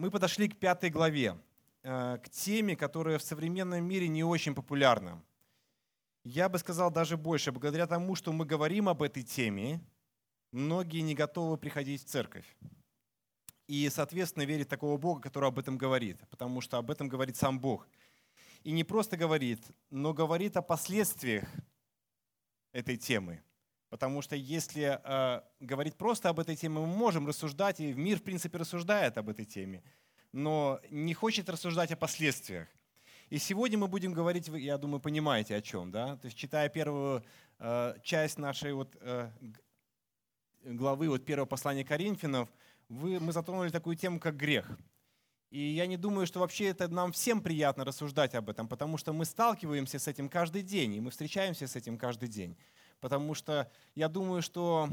мы подошли к пятой главе, э, к теме, которая в современном мире не очень популярна. Я бы сказал даже больше. Благодаря тому, что мы говорим об этой теме, многие не готовы приходить в церковь. И, соответственно, верить такого Бога, который об этом говорит, потому что об этом говорит сам Бог. И не просто говорит, но говорит о последствиях этой темы. Потому что если э, говорить просто об этой теме, мы можем рассуждать, и мир, в принципе, рассуждает об этой теме, но не хочет рассуждать о последствиях. И сегодня мы будем говорить, я думаю, понимаете о чем, да? То есть, читая первую э, часть нашей вот, э, главы, вот первого послания Коринфянов, вы, мы затронули такую тему, как грех. И я не думаю, что вообще это нам всем приятно рассуждать об этом, потому что мы сталкиваемся с этим каждый день, и мы встречаемся с этим каждый день потому что я думаю, что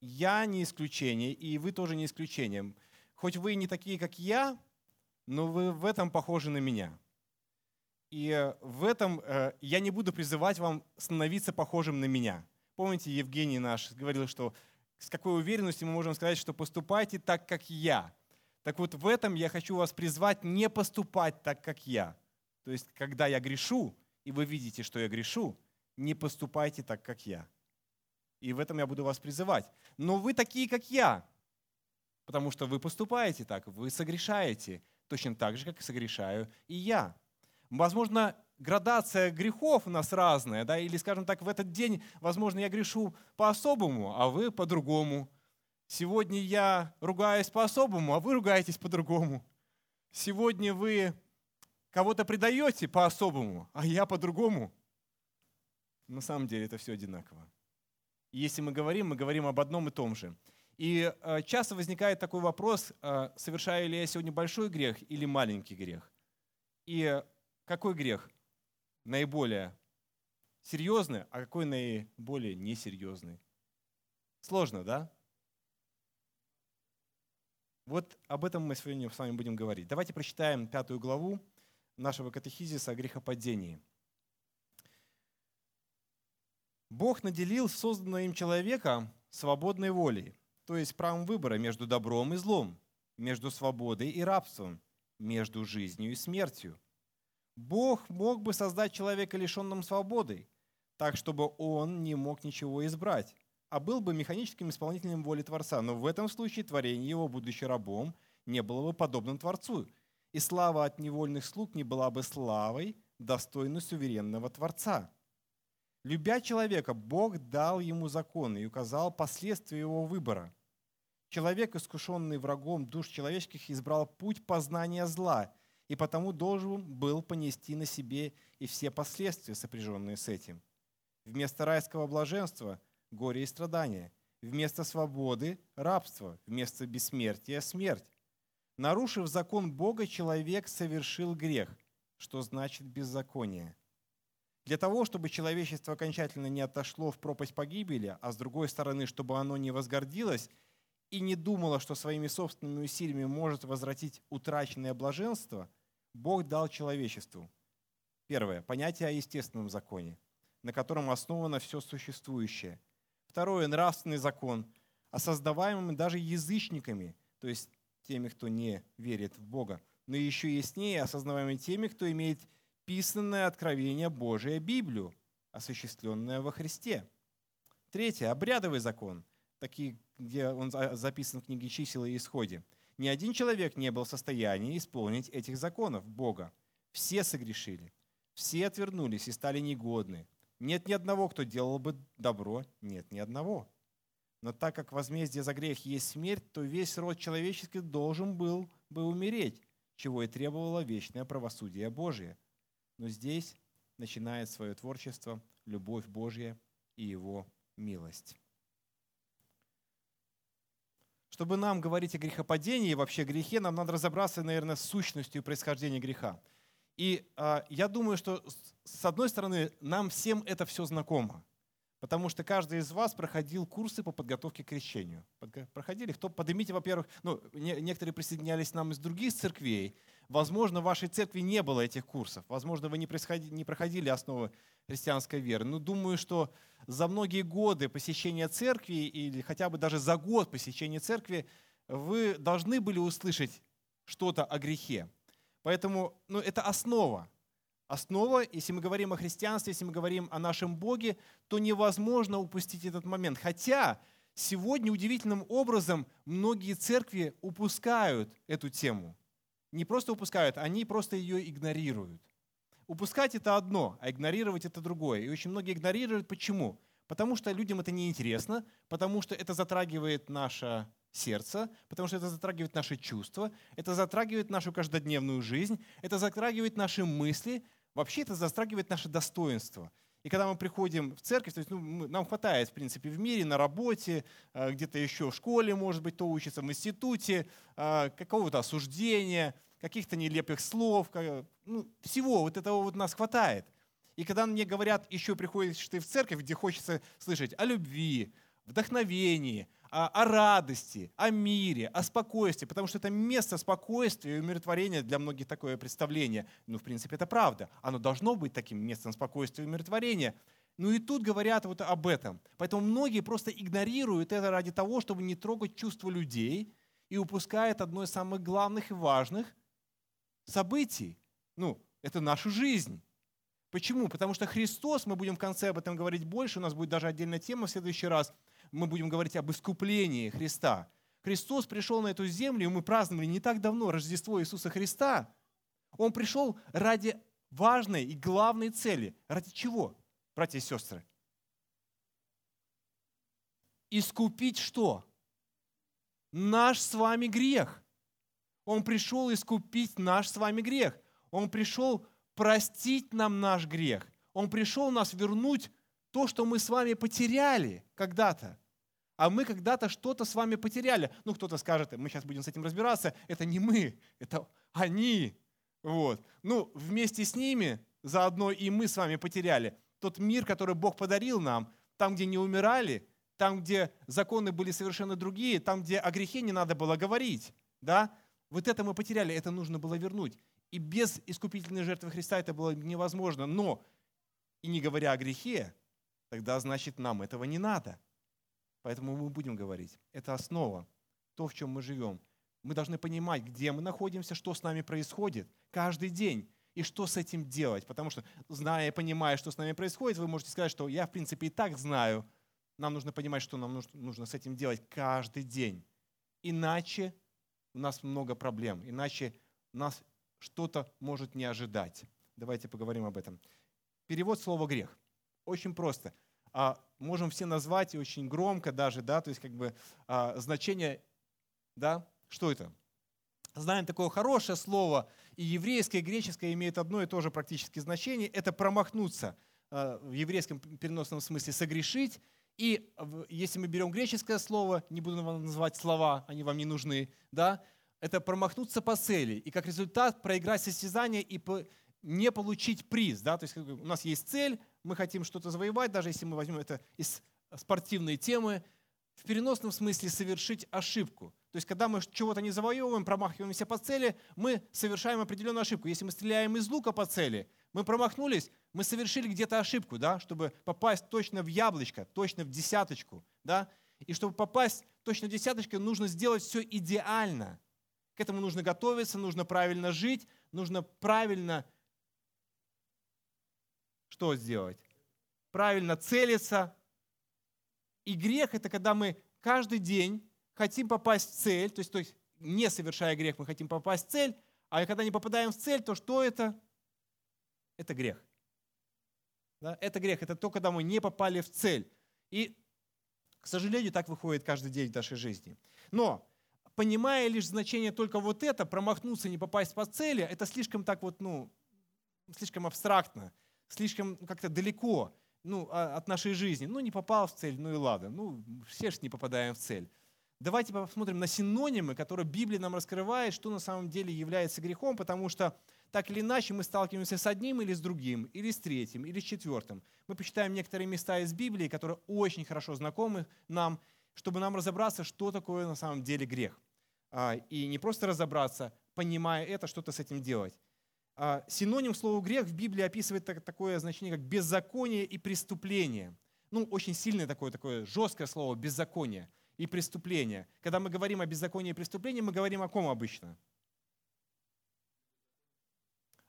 я не исключение, и вы тоже не исключение. Хоть вы не такие, как я, но вы в этом похожи на меня. И в этом э, я не буду призывать вам становиться похожим на меня. Помните, Евгений наш говорил, что с какой уверенностью мы можем сказать, что поступайте так, как я. Так вот в этом я хочу вас призвать не поступать так, как я. То есть, когда я грешу, и вы видите, что я грешу, не поступайте так, как я. И в этом я буду вас призывать. Но вы такие, как я, потому что вы поступаете так, вы согрешаете, точно так же, как согрешаю и я. Возможно, градация грехов у нас разная, да, или, скажем так, в этот день, возможно, я грешу по-особому, а вы по-другому. Сегодня я ругаюсь по-особому, а вы ругаетесь по-другому. Сегодня вы кого-то предаете по-особому, а я по-другому. На самом деле это все одинаково. И если мы говорим, мы говорим об одном и том же. И э, часто возникает такой вопрос, э, совершаю ли я сегодня большой грех или маленький грех. И какой грех наиболее серьезный, а какой наиболее несерьезный? Сложно, да? Вот об этом мы сегодня с вами будем говорить. Давайте прочитаем пятую главу нашего катехизиса о грехопадении – Бог наделил созданного им человека свободной волей, то есть правом выбора между добром и злом, между свободой и рабством, между жизнью и смертью. Бог мог бы создать человека лишенным свободы, так, чтобы он не мог ничего избрать, а был бы механическим исполнителем воли Творца. Но в этом случае творение его, будучи рабом, не было бы подобным Творцу, и слава от невольных слуг не была бы славой, достойной суверенного Творца. Любя человека, Бог дал ему законы и указал последствия его выбора. Человек, искушенный врагом душ человеческих, избрал путь познания зла, и потому должен был понести на себе и все последствия, сопряженные с этим. Вместо райского блаженства – горе и страдания. Вместо свободы – рабство. Вместо бессмертия – смерть. Нарушив закон Бога, человек совершил грех, что значит беззаконие – для того, чтобы человечество окончательно не отошло в пропасть погибели, а с другой стороны, чтобы оно не возгордилось и не думало, что своими собственными усилиями может возвратить утраченное блаженство, Бог дал человечеству. Первое. Понятие о естественном законе, на котором основано все существующее. Второе. Нравственный закон, осознаваемый даже язычниками, то есть теми, кто не верит в Бога, но еще яснее осознаваемый теми, кто имеет писанное откровение Божие, Библию, осуществленное во Христе. Третье. Обрядовый закон, такие, где он записан в книге чисел и исходе. Ни один человек не был в состоянии исполнить этих законов Бога. Все согрешили, все отвернулись и стали негодны. Нет ни одного, кто делал бы добро, нет ни одного. Но так как возмездие за грех есть смерть, то весь род человеческий должен был бы умереть, чего и требовало вечное правосудие Божие – но здесь начинает свое творчество любовь Божья и Его милость. Чтобы нам говорить о грехопадении и вообще грехе, нам надо разобраться, наверное, с сущностью происхождения греха. И э, я думаю, что с одной стороны, нам всем это все знакомо. Потому что каждый из вас проходил курсы по подготовке к крещению. Проходили? Кто? Поднимите, во-первых, ну, некоторые присоединялись к нам из других церквей. Возможно, в вашей церкви не было этих курсов. Возможно, вы не, не проходили основы христианской веры. Но думаю, что за многие годы посещения церкви или хотя бы даже за год посещения церкви вы должны были услышать что-то о грехе. Поэтому ну, это основа. Основа, если мы говорим о христианстве, если мы говорим о нашем Боге, то невозможно упустить этот момент. Хотя сегодня удивительным образом многие церкви упускают эту тему. Не просто упускают, они просто ее игнорируют. Упускать это одно, а игнорировать это другое. И очень многие игнорируют. Почему? Потому что людям это неинтересно, потому что это затрагивает наше сердце, потому что это затрагивает наши чувства, это затрагивает нашу каждодневную жизнь, это затрагивает наши мысли, вообще это затрагивает наше достоинство. И когда мы приходим в церковь, то есть, ну, нам хватает, в принципе, в мире, на работе, э, где-то еще в школе, может быть, то учится, в институте, э, какого-то осуждения, каких-то нелепых слов, ну, всего вот этого вот нас хватает. И когда мне говорят, еще приходишь ты в церковь, где хочется слышать о любви, вдохновении, о, о радости, о мире, о спокойствии, потому что это место спокойствия и умиротворения для многих такое представление. Ну, в принципе, это правда. Оно должно быть таким местом спокойствия и умиротворения. Ну и тут говорят вот об этом. Поэтому многие просто игнорируют это ради того, чтобы не трогать чувства людей и упускают одно из самых главных и важных событий. Ну, это нашу жизнь. Почему? Потому что Христос, мы будем в конце об этом говорить больше, у нас будет даже отдельная тема в следующий раз, мы будем говорить об искуплении Христа. Христос пришел на эту землю, и мы праздновали не так давно Рождество Иисуса Христа. Он пришел ради важной и главной цели. Ради чего, братья и сестры? Искупить что? Наш с вами грех. Он пришел искупить наш с вами грех. Он пришел простить нам наш грех. Он пришел нас вернуть то, что мы с вами потеряли когда-то. А мы когда-то что-то с вами потеряли. Ну, кто-то скажет, мы сейчас будем с этим разбираться. Это не мы, это они. Вот. Ну, вместе с ними заодно и мы с вами потеряли. Тот мир, который Бог подарил нам, там, где не умирали, там, где законы были совершенно другие, там, где о грехе не надо было говорить. Да? Вот это мы потеряли, это нужно было вернуть. И без искупительной жертвы Христа это было невозможно. Но, и не говоря о грехе, тогда значит нам этого не надо. Поэтому мы будем говорить. Это основа, то, в чем мы живем. Мы должны понимать, где мы находимся, что с нами происходит каждый день и что с этим делать. Потому что, зная и понимая, что с нами происходит, вы можете сказать, что я, в принципе, и так знаю. Нам нужно понимать, что нам нужно с этим делать каждый день. Иначе у нас много проблем. Иначе нас что-то может не ожидать. Давайте поговорим об этом. Перевод слова «грех». Очень просто. Можем все назвать и очень громко даже, да, то есть как бы а, значение, да, что это? Знаем такое хорошее слово, и еврейское, и греческое имеют одно и то же практически значение. Это промахнуться а, в еврейском переносном смысле, согрешить. И если мы берем греческое слово, не буду вам называть слова, они вам не нужны, да, это промахнуться по цели, и как результат проиграть состязание и не получить приз. Да? То есть у нас есть цель, мы хотим что-то завоевать, даже если мы возьмем это из спортивной темы, в переносном смысле совершить ошибку. То есть, когда мы чего-то не завоевываем, промахиваемся по цели, мы совершаем определенную ошибку. Если мы стреляем из лука по цели, мы промахнулись, мы совершили где-то ошибку, да, чтобы попасть точно в яблочко, точно в десяточку. Да? И чтобы попасть точно в десяточку, нужно сделать все идеально. К этому нужно готовиться, нужно правильно жить, нужно правильно что сделать? Правильно целиться. И грех – это когда мы каждый день хотим попасть в цель, то есть, то есть не совершая грех, мы хотим попасть в цель, а когда не попадаем в цель, то что это? Это грех. Да? Это грех, это то, когда мы не попали в цель. И, к сожалению, так выходит каждый день в нашей жизни. Но понимая лишь значение только вот это, промахнуться, не попасть по цели, это слишком так вот, ну, слишком абстрактно, слишком как-то далеко ну, а, от нашей жизни. Ну, не попал в цель, ну и ладно. Ну, все же не попадаем в цель. Давайте посмотрим на синонимы, которые Библия нам раскрывает, что на самом деле является грехом, потому что так или иначе мы сталкиваемся с одним или с другим, или с третьим, или с четвертым. Мы почитаем некоторые места из Библии, которые очень хорошо знакомы нам, чтобы нам разобраться, что такое на самом деле грех. А, и не просто разобраться, понимая это, что-то с этим делать. А, синоним слова «грех» в Библии описывает такое значение, как беззаконие и преступление. Ну, очень сильное такое, такое жесткое слово «беззаконие» и преступление. Когда мы говорим о беззаконии и преступлении, мы говорим о ком обычно?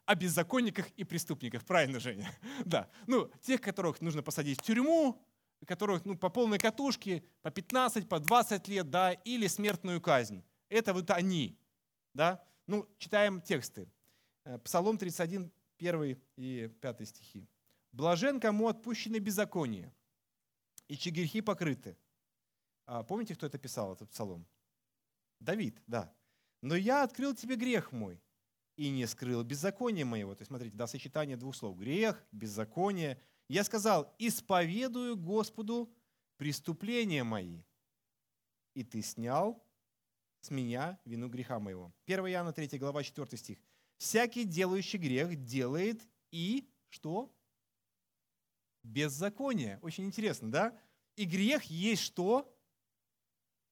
о беззаконниках и преступниках. Правильно, Женя? Да. Ну, тех, которых нужно посадить в тюрьму, которых ну, по полной катушке, по 15, по 20 лет, да, или смертную казнь. Это вот они. Да? Ну, читаем тексты. Э, Псалом 31, 1 и 5 стихи. «Блажен, кому отпущены беззаконие, и чьи грехи покрыты». А помните, кто это писал, этот псалом? Давид, да. «Но я открыл тебе грех мой, и не скрыл беззаконие моего». То есть, смотрите, да, сочетание двух слов. Грех, беззаконие. Я сказал, исповедую Господу преступления мои, и ты снял с меня вину греха моего. 1 Иоанна 3 глава 4 стих. Всякий делающий грех делает и что? Беззаконие. Очень интересно, да? И грех есть что?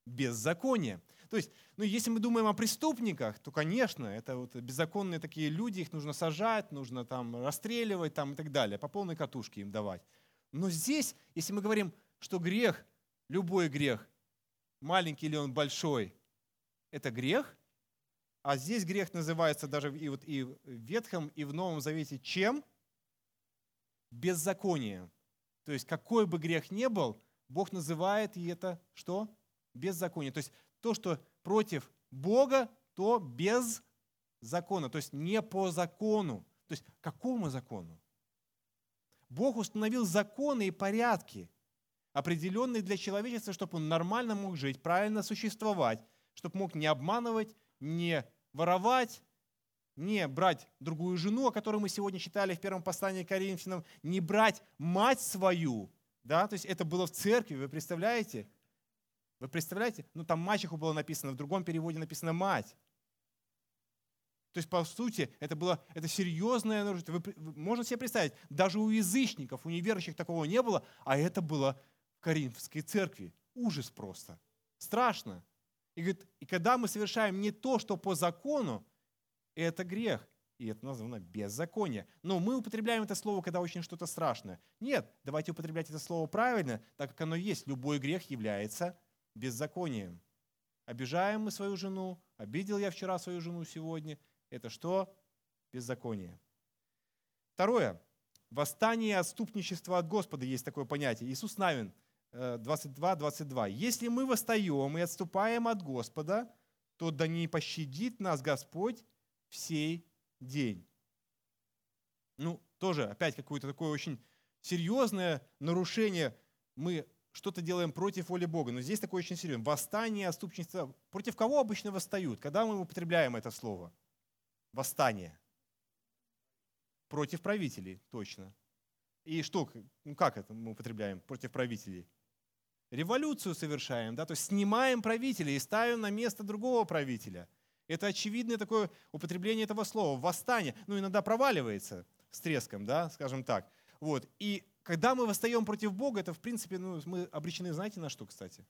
Беззаконие. То есть, ну, если мы думаем о преступниках, то, конечно, это вот беззаконные такие люди, их нужно сажать, нужно там расстреливать там, и так далее, по полной катушке им давать. Но здесь, если мы говорим, что грех, любой грех, маленький или он большой, это грех, а здесь грех называется даже и, вот, и в Ветхом, и в Новом Завете чем? Беззаконие. То есть какой бы грех ни был, Бог называет и это что? Беззаконие. То есть то, что против Бога, то без закона, то есть не по закону. То есть какому закону? Бог установил законы и порядки, определенные для человечества, чтобы он нормально мог жить, правильно существовать, чтобы мог не обманывать, не воровать, не брать другую жену, о которой мы сегодня читали в первом послании к Коринфянам, не брать мать свою. Да? То есть это было в церкви, вы представляете? Вы представляете? Ну там мачеху было написано, в другом переводе написано мать. То есть, по сути, это было это серьезное нарушение. Вы, можно себе представить, даже у язычников, у неверующих такого не было, а это было в Коринфской церкви. Ужас просто. Страшно. И, говорит, и когда мы совершаем не то, что по закону, это грех. И это названо беззаконие. Но мы употребляем это слово, когда очень что-то страшное. Нет, давайте употреблять это слово правильно, так как оно есть. Любой грех является беззаконием. Обижаем мы свою жену, обидел я вчера свою жену сегодня. Это что? Беззаконие. Второе. Восстание и отступничество от Господа есть такое понятие. Иисус Навин – 22, 22. «Если мы восстаем и отступаем от Господа, то да не пощадит нас Господь в сей день». Ну, тоже опять какое-то такое очень серьезное нарушение. Мы что-то делаем против воли Бога, но здесь такое очень серьезное. Восстание, отступничество. Против кого обычно восстают? Когда мы употребляем это слово? Восстание. Против правителей, точно. И что, ну как это мы употребляем против правителей? Революцию совершаем, да, то есть снимаем правителя и ставим на место другого правителя. Это очевидное такое употребление этого слова, восстание. Ну, иногда проваливается с треском, да, скажем так. Вот. И когда мы восстаем против Бога, это, в принципе, ну, мы обречены, знаете, на что, кстати?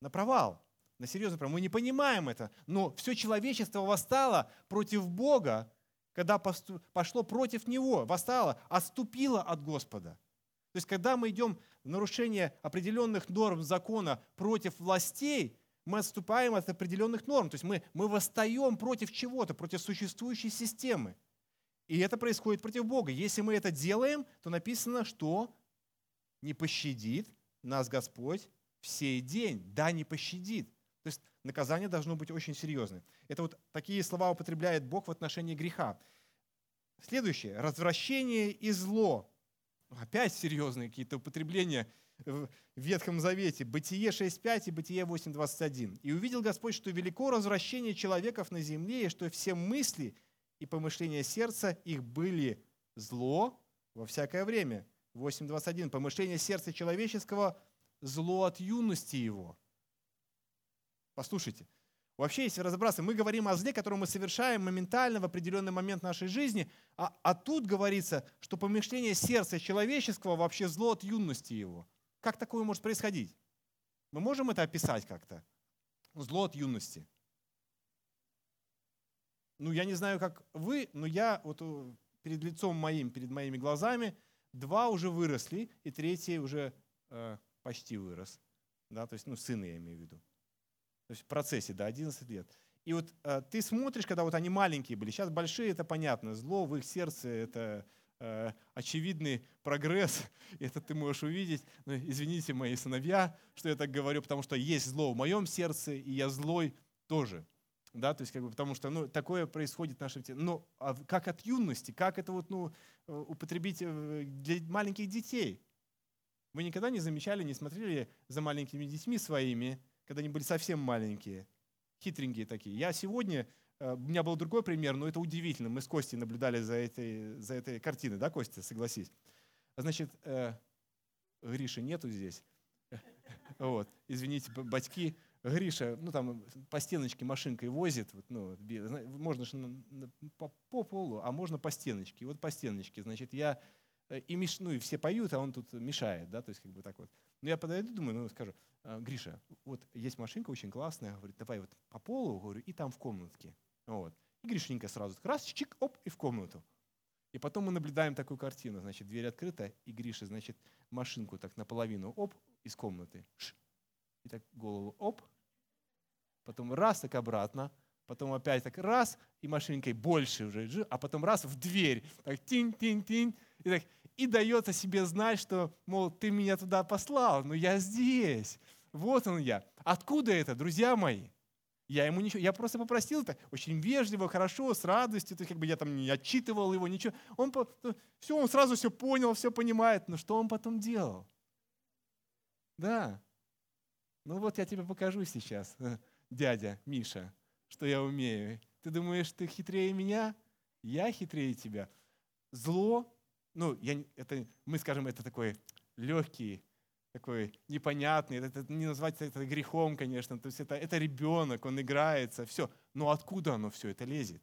На провал, на серьезный провал. Мы не понимаем это, но все человечество восстало против Бога, когда пошло против Него, восстало, отступило от Господа. То есть, когда мы идем в нарушение определенных норм закона против властей, мы отступаем от определенных норм. То есть мы, мы восстаем против чего-то, против существующей системы. И это происходит против Бога. Если мы это делаем, то написано, что не пощадит нас Господь в сей день. Да, не пощадит. То есть наказание должно быть очень серьезным. Это вот такие слова употребляет Бог в отношении греха. Следующее. Развращение и зло опять серьезные какие-то употребления в Ветхом Завете. Бытие 6.5 и Бытие 8.21. «И увидел Господь, что велико развращение человеков на земле, и что все мысли и помышления сердца их были зло во всякое время». 8.21. «Помышление сердца человеческого – зло от юности его». Послушайте, Вообще, если разобраться, мы говорим о зле, которое мы совершаем моментально в определенный момент нашей жизни, а, а тут говорится, что помышление сердца человеческого вообще зло от юности его. Как такое может происходить? Мы можем это описать как-то? Зло от юности. Ну, я не знаю, как вы, но я вот э, перед лицом моим, перед моими глазами, два уже выросли, и третий уже э, почти вырос. Да, то есть, ну, сына я имею в виду. То есть в процессе, да, 11 лет. И вот э, ты смотришь, когда вот они маленькие были, сейчас большие, это понятно, зло в их сердце, это э, очевидный прогресс, это ты можешь увидеть. Но, извините, мои сыновья, что я так говорю, потому что есть зло в моем сердце, и я злой тоже. Да, то есть, как бы, потому что ну, такое происходит в нашем теле. Но а как от юности, как это вот, ну, э, употребить э, для маленьких детей? Вы никогда не замечали, не смотрели за маленькими детьми своими, когда они были совсем маленькие, хитренькие такие. Я сегодня, э, у меня был другой пример, но это удивительно. Мы с Костей наблюдали за этой, за этой картиной, да, Костя, согласись? Значит, э, Гриши нету здесь. Вот, извините, батьки. Гриша, ну там по стеночке машинкой возит, вот, ну, можно же по, по полу, а можно по стеночке. Вот по стеночке, значит, я и, меш, ну, и все поют, а он тут мешает, да, то есть как бы так вот. Ну, я подойду, думаю, ну, скажу, «А, Гриша, вот есть машинка очень классная, говорит, давай вот по полу, говорю, и там в комнатке. Вот. И Гришенька сразу раз, чик, оп, и в комнату. И потом мы наблюдаем такую картину, значит, дверь открыта, и Гриша, значит, машинку так наполовину, оп, из комнаты. Ш. И так голову, оп, потом раз, так обратно, потом опять так раз, и машинкой больше уже, а потом раз в дверь, так тинь-тинь-тинь, и так, и дает себе знать, что, мол, ты меня туда послал, но я здесь, вот он я. Откуда это, друзья мои? Я ему ничего, я просто попросил это очень вежливо, хорошо, с радостью, то есть как бы я там не отчитывал его, ничего. Он все, он сразу все понял, все понимает, но что он потом делал? Да. Ну вот я тебе покажу сейчас дядя Миша, что я умею. Ты думаешь, ты хитрее меня? Я хитрее тебя. Зло, ну, я, это, мы скажем, это такой легкий, такой непонятный, это, не назвать это грехом, конечно, то есть это, это ребенок, он играется, все. Но откуда оно все это лезет?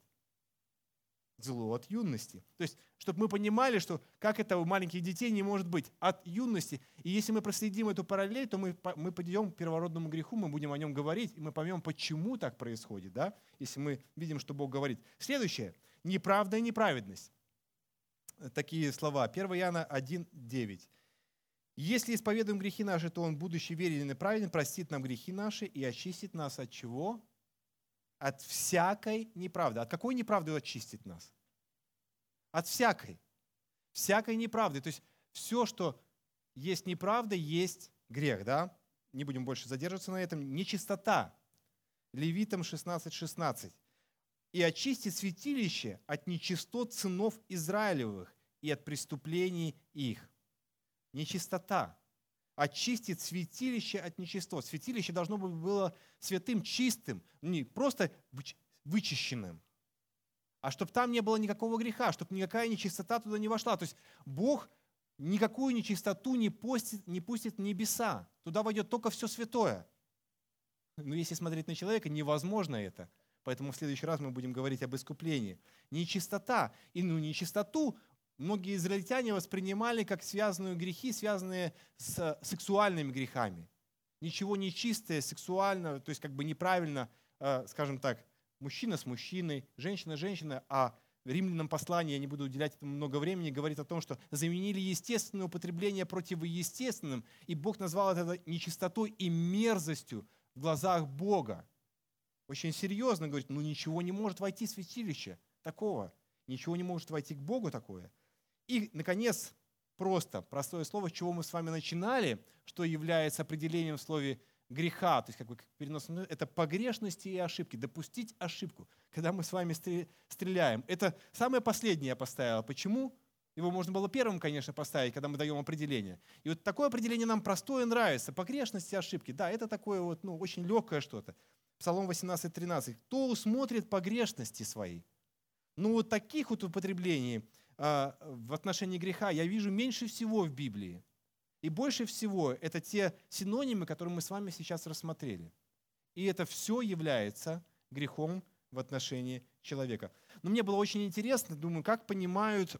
Зло от юности. То есть, чтобы мы понимали, что как это у маленьких детей не может быть от юности. И если мы проследим эту параллель, то мы, мы подойдем к первородному греху, мы будем о нем говорить, и мы поймем, почему так происходит, да? если мы видим, что Бог говорит. Следующее. Неправда и неправедность. Такие слова. 1 Иоанна 1,9. Если исповедуем грехи наши, то Он, будучи верен и праведен, простит нам грехи наши и очистит нас от чего? От всякой неправды. От какой неправды очистит нас? От всякой. Всякой неправды. То есть все, что есть неправда, есть грех, да? Не будем больше задерживаться на этом. Нечистота. Левитам 16.16. 16. «И очистит святилище от нечистот сынов Израилевых и от преступлений их». Нечистота очистит святилище от нечистот. Святилище должно было святым, чистым, не просто вычищенным, а чтобы там не было никакого греха, чтобы никакая нечистота туда не вошла. То есть Бог никакую нечистоту не пустит, не пустит в небеса. Туда войдет только все святое. Но если смотреть на человека, невозможно это. Поэтому в следующий раз мы будем говорить об искуплении. Нечистота. И ну, нечистоту многие израильтяне воспринимали как связанные грехи, связанные с сексуальными грехами. Ничего нечистое, сексуально, то есть как бы неправильно, э, скажем так, мужчина с мужчиной, женщина с женщиной, а в римлянам послании, я не буду уделять этому много времени, говорит о том, что заменили естественное употребление противоестественным, и Бог назвал это нечистотой и мерзостью в глазах Бога. Очень серьезно говорит, ну ничего не может войти в святилище такого, ничего не может войти к Богу такое. И, наконец, просто, простое слово, с чего мы с вами начинали, что является определением в слове греха, то есть как бы переносом, это погрешности и ошибки, допустить ошибку, когда мы с вами стреляем. Это самое последнее я поставил. Почему? Его можно было первым, конечно, поставить, когда мы даем определение. И вот такое определение нам простое нравится. Погрешности и ошибки. Да, это такое вот, ну, очень легкое что-то. Псалом 18.13. «Кто усмотрит погрешности свои?» Ну, вот таких вот употреблений – в отношении греха я вижу меньше всего в Библии. И больше всего это те синонимы, которые мы с вами сейчас рассмотрели. И это все является грехом в отношении человека. Но мне было очень интересно, думаю, как понимают,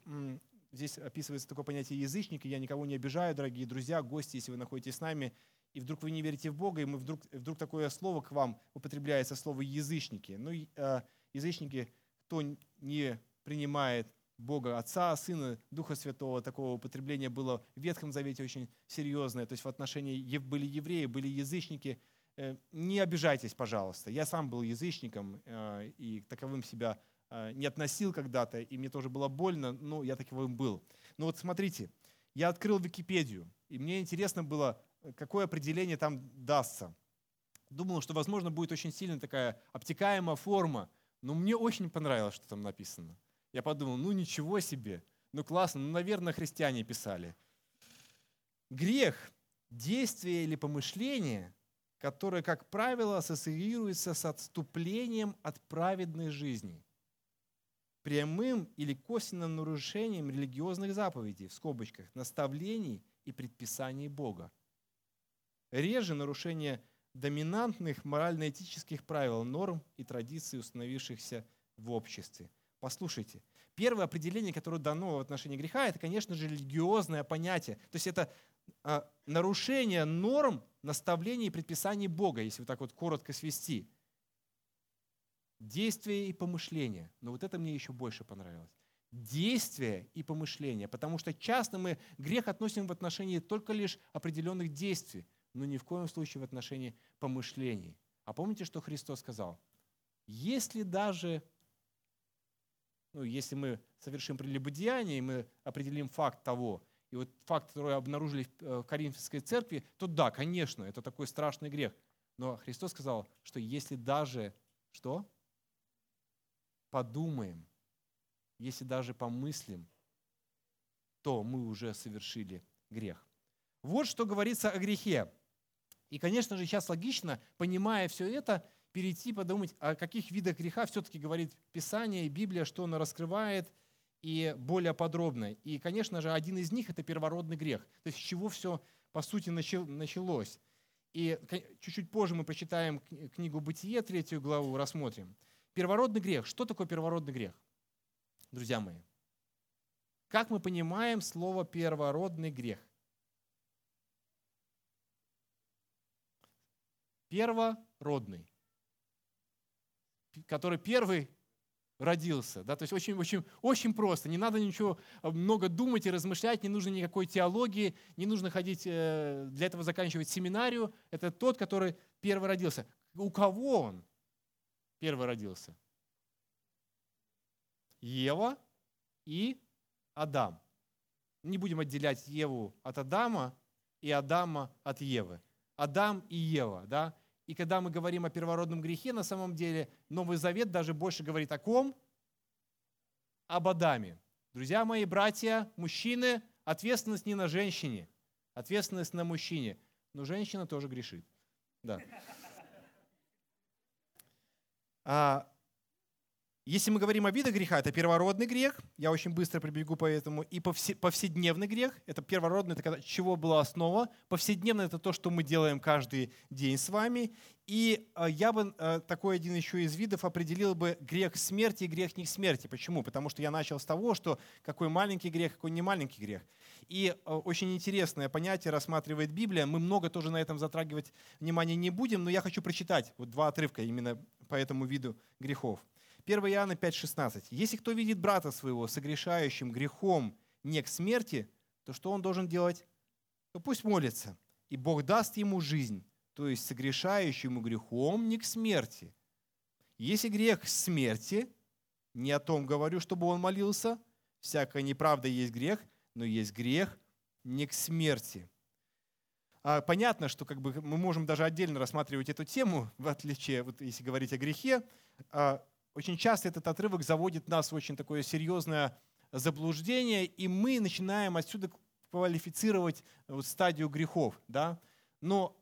здесь описывается такое понятие язычника, я никого не обижаю, дорогие друзья, гости, если вы находитесь с нами, и вдруг вы не верите в Бога, и мы вдруг, вдруг такое слово к вам употребляется, слово язычники. Ну, а, язычники, кто не принимает Бога Отца, Сына, Духа Святого. Такого употребления было в Ветхом Завете очень серьезное. То есть в отношении были евреи, были язычники. э, не обижайтесь, пожалуйста. Я сам был язычником э, и таковым себя э, не относил когда-то, и мне тоже было больно, но я таковым был. Но вот смотрите, я открыл Википедию, и мне интересно было, какое определение там дастся. Думал, что, возможно, будет очень сильно такая обтекаемая форма, но мне очень понравилось, что там написано. Я подумал, ну ничего себе, ну классно, ну, наверное, христиане писали. Грех – действие или помышление, которое, как правило, ассоциируется с отступлением от праведной жизни, прямым или косвенным нарушением религиозных заповедей, в скобочках, наставлений и предписаний Бога. Реже нарушение доминантных морально-этических правил, норм и традиций, установившихся в обществе. Послушайте, первое определение, которое дано в отношении греха, это, конечно же, религиозное понятие. То есть это а, нарушение норм, наставлений и предписаний Бога, если вот так вот коротко свести. Действия и помышления. Но вот это мне еще больше понравилось. Действия и помышления. Потому что часто мы грех относим в отношении только лишь определенных действий но ни в коем случае в отношении помышлений. А помните, что Христос сказал? Если даже, ну, если мы совершим прелюбодеяние, мы определим факт того, и вот факт, который обнаружили в э, Коринфянской церкви, то да, конечно, это такой страшный грех. Но Христос сказал, что если даже, что? Подумаем, если даже помыслим, то мы уже совершили грех. Вот что говорится о грехе. И, конечно же, сейчас логично, понимая все это, перейти подумать, о каких видах греха все-таки говорит Писание и Библия, что оно раскрывает и более подробно. И, конечно же, один из них – это первородный грех. То есть с чего все, по сути, началось. И чуть-чуть позже мы прочитаем книгу «Бытие», третью главу, рассмотрим. Первородный грех. Что такое первородный грех? Друзья мои, как мы понимаем слово «первородный грех»? первородный, который первый родился. Да? То есть очень, очень, очень просто. Не надо ничего э, много думать и размышлять, не нужно никакой теологии, не нужно ходить э, для этого заканчивать семинарию. Это тот, который первый родился. У кого он первый родился? Ева и Адам. Не будем отделять Еву от Адама и Адама от Евы. Адам и Ева, да? И когда мы говорим о первородном грехе, на самом деле Новый Завет даже больше говорит о ком? Об Адаме. Друзья мои, братья, мужчины, ответственность не на женщине, ответственность на мужчине. Но женщина тоже грешит. Да. А, если мы говорим о видах греха, это первородный грех, я очень быстро прибегу по этому, и повседневный грех, это первородный, это чего была основа, повседневный это то, что мы делаем каждый день с вами, и э, я бы э, такой один еще из видов определил бы грех смерти и грех не смерти. Почему? Потому что я начал с того, что какой маленький грех, какой не маленький грех. И э, очень интересное понятие рассматривает Библия. Мы много тоже на этом затрагивать внимание не будем, но я хочу прочитать вот два отрывка именно по этому виду грехов. 1 Иоанна 5,16. «Если кто видит брата своего согрешающим грехом не к смерти, то что он должен делать? То пусть молится, и Бог даст ему жизнь, то есть согрешающему грехом не к смерти. Если грех к смерти, не о том говорю, чтобы он молился, всякая неправда есть грех, но есть грех не к смерти. А понятно, что как бы мы можем даже отдельно рассматривать эту тему, в отличие, вот если говорить о грехе. Очень часто этот отрывок заводит нас в очень такое серьезное заблуждение, и мы начинаем отсюда квалифицировать вот стадию грехов. Да? Но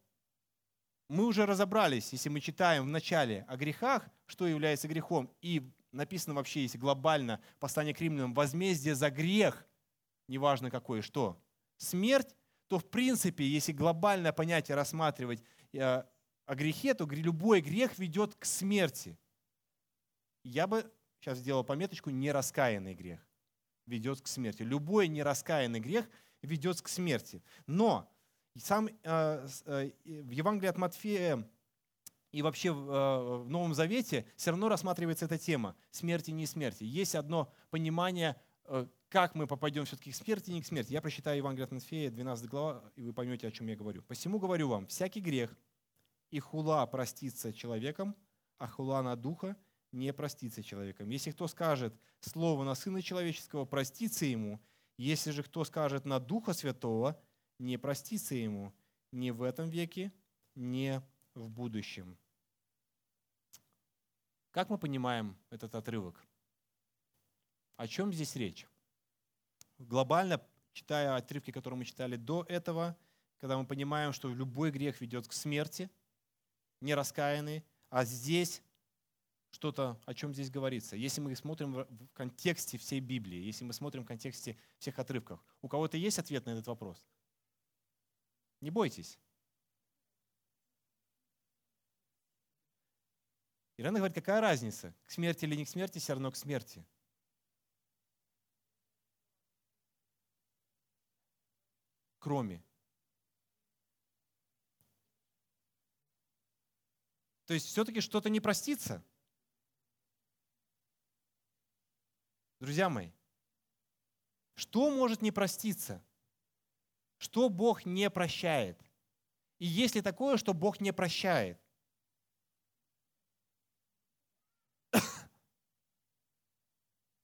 мы уже разобрались, если мы читаем в начале о грехах, что является грехом, и написано вообще, если глобально, послание к римлянам, возмездие за грех, неважно какое, что, смерть, то в принципе, если глобальное понятие рассматривать э, о грехе, то любой грех ведет к смерти я бы сейчас сделал пометочку «нераскаянный грех» ведет к смерти. Любой нераскаянный грех ведет к смерти. Но сам э, э, в Евангелии от Матфея и вообще в, э, Новом Завете все равно рассматривается эта тема смерти не смерти. Есть одно понимание, э, как мы попадем все-таки к смерти, не к смерти. Я прочитаю Евангелие от Матфея, 12 глава, и вы поймете, о чем я говорю. «Посему говорю вам, всякий грех, и хула простится человеком, а хула на духа не простится человеком. Если кто скажет слово на Сына Человеческого, простится ему. Если же кто скажет на Духа Святого, не простится ему ни в этом веке, ни в будущем. Как мы понимаем этот отрывок? О чем здесь речь? Глобально, читая отрывки, которые мы читали до этого, когда мы понимаем, что любой грех ведет к смерти, нераскаянный, а здесь что-то, о чем здесь говорится. Если мы смотрим в контексте всей Библии, если мы смотрим в контексте всех отрывков, у кого-то есть ответ на этот вопрос? Не бойтесь. Ирана говорит, какая разница, к смерти или не к смерти, все равно к смерти. Кроме. То есть все-таки что-то не простится – Друзья мои, что может не проститься? Что Бог не прощает? И есть ли такое, что Бог не прощает?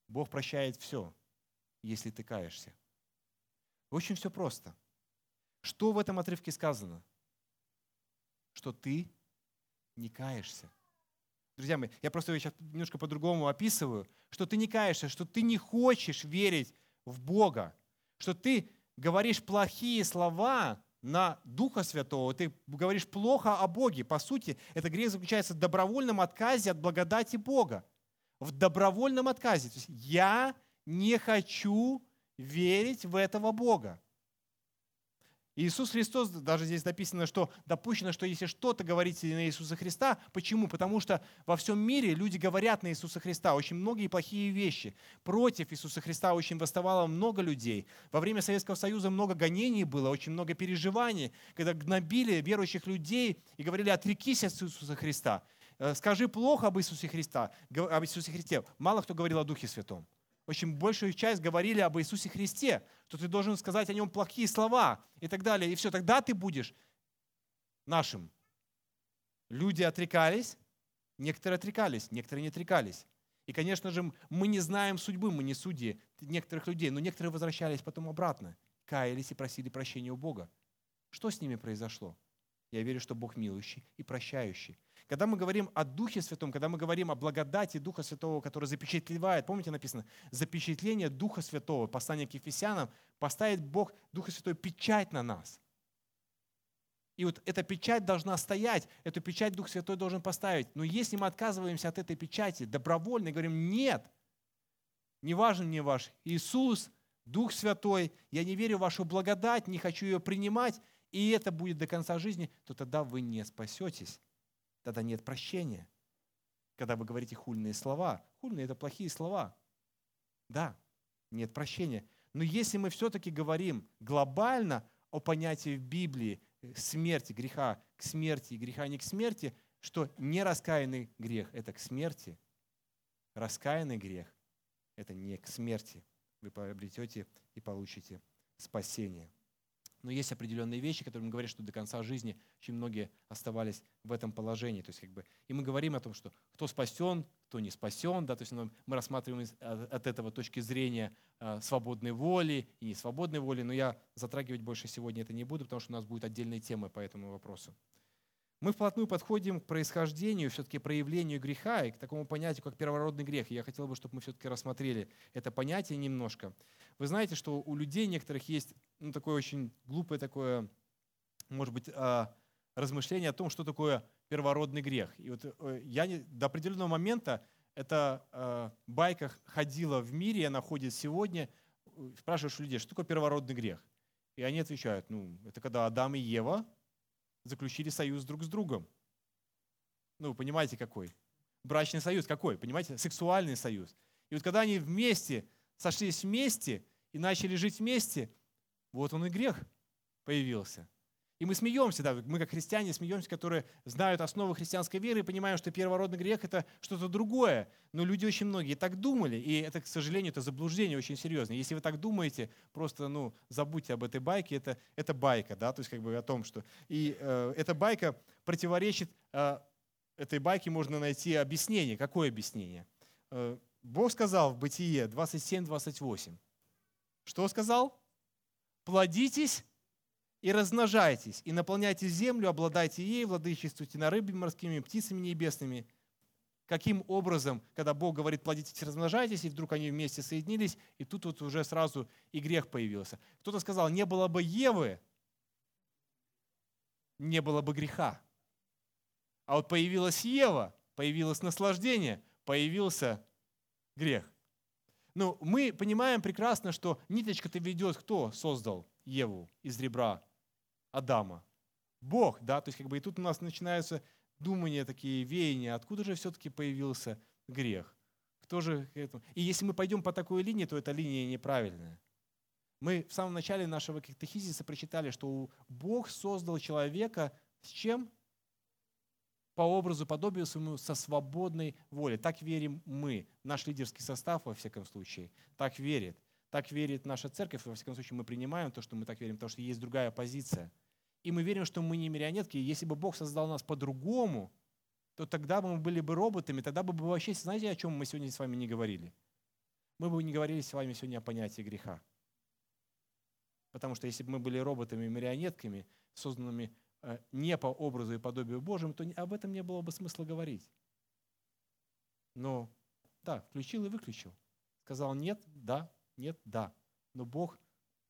Бог прощает все, если ты каешься. Очень все просто. Что в этом отрывке сказано? Что ты не каешься. Друзья мои, я просто сейчас немножко по-другому описываю, что ты не каешься, что ты не хочешь верить в Бога, что ты говоришь плохие слова на Духа Святого, ты говоришь плохо о Боге. По сути, это грех заключается в добровольном отказе от благодати Бога. В добровольном отказе. То есть я не хочу верить в этого Бога. Иисус Христос, даже здесь написано, что допущено, что если что-то говорите на Иисуса Христа, почему? Потому что во всем мире люди говорят на Иисуса Христа очень многие плохие вещи. Против Иисуса Христа очень восставало много людей. Во время Советского Союза много гонений было, очень много переживаний, когда гнобили верующих людей и говорили, отрекись от Иисуса Христа. Э, скажи плохо об Иисусе Христа, об Иисусе Христе. Мало кто говорил о Духе Святом очень большую часть говорили об Иисусе Христе, то ты должен сказать о нем плохие слова и так далее. И все, тогда ты будешь нашим. Люди отрекались, некоторые отрекались, некоторые не отрекались. И, конечно же, мы не знаем судьбы, мы не судьи некоторых людей, но некоторые возвращались потом обратно, каялись и просили прощения у Бога. Что с ними произошло? Я верю, что Бог милующий и прощающий. Когда мы говорим о Духе Святом, когда мы говорим о благодати Духа Святого, который запечатлевает, помните написано, запечатление Духа Святого, послание к Ефесянам, поставит Бог, Духа Святой, печать на нас. И вот эта печать должна стоять, эту печать Дух Святой должен поставить. Но если мы отказываемся от этой печати добровольно и говорим, нет, не важен мне ваш Иисус, Дух Святой, я не верю в вашу благодать, не хочу ее принимать, и это будет до конца жизни, то тогда вы не спасетесь тогда нет прощения. Когда вы говорите хульные слова, хульные – это плохие слова. Да, нет прощения. Но если мы все-таки говорим глобально о понятии в Библии э, смерти, греха к смерти и греха не к смерти, что нераскаянный грех – это к смерти, раскаянный грех – это не к смерти. Вы приобретете и получите спасение. Но есть определенные вещи, которые мы говорим, что до конца жизни очень многие оставались в этом положении. То есть, как бы, и мы говорим о том, что кто спасен, кто не спасен. Да, то есть мы рассматриваем от этого точки зрения а, свободной воли и несвободной воли. Но я затрагивать больше сегодня это не буду, потому что у нас будет отдельная тема по этому вопросу. Мы вплотную подходим к происхождению, все-таки проявлению греха и к такому понятию, как первородный грех. И я хотел бы, чтобы мы все-таки рассмотрели это понятие немножко. Вы знаете, что у людей некоторых есть ну, такое очень глупое такое, может быть, а, размышление о том, что такое первородный грех. И вот э, я не, до определенного момента эта э, байка ходила в мире, она ходит сегодня. Спрашиваешь у людей, что такое первородный грех? И они отвечают, ну, это когда Адам и Ева заключили союз друг с другом. Ну, вы понимаете, какой? Брачный союз какой? Понимаете? Сексуальный союз. И вот когда они вместе, сошлись вместе и начали жить вместе, вот он и грех появился. И мы смеемся, да, мы как христиане смеемся, которые знают основы христианской веры и понимаем, что первородный грех – это что-то другое. Но люди очень многие так думали, и это, к сожалению, это заблуждение очень серьезное. Если вы так думаете, просто ну, забудьте об этой байке, это, это байка, да, то есть как бы о том, что… И э, эта байка противоречит, э, этой байке можно найти объяснение. Какое объяснение? Э, Бог сказал в Бытие 27-28. Что сказал? Плодитесь и размножайтесь, и наполняйте землю, обладайте ей, владычествуйте на рыбе морскими, птицами небесными. Каким образом, когда Бог говорит, плодитесь размножайтесь, и вдруг они вместе соединились, и тут вот уже сразу и грех появился. Кто-то сказал, не было бы Евы, не было бы греха. А вот появилась Ева, появилось наслаждение, появился грех. Ну, мы понимаем прекрасно, что ниточка-то ведет, кто создал Еву из ребра Адама. Бог, да, то есть как бы и тут у нас начинаются думания такие, веяния, откуда же все-таки появился грех? Кто же это? И если мы пойдем по такой линии, то эта линия неправильная. Мы в самом начале нашего катехизиса прочитали, что Бог создал человека с чем? По образу, подобию своему, со свободной волей. Так верим мы, наш лидерский состав, во всяком случае, так верит. Так верит наша церковь, во всяком случае мы принимаем то, что мы так верим, потому что есть другая позиция – и мы верим, что мы не марионетки. Если бы Бог создал нас по-другому, то тогда бы мы были бы роботами, тогда бы мы вообще, знаете, о чем мы сегодня с вами не говорили? Мы бы не говорили с вами сегодня о понятии греха. Потому что если бы мы были роботами, марионетками, созданными э, не по образу и подобию Божьему, то об этом не было бы смысла говорить. Но да, включил и выключил. Сказал нет, да, нет, да. Но Бог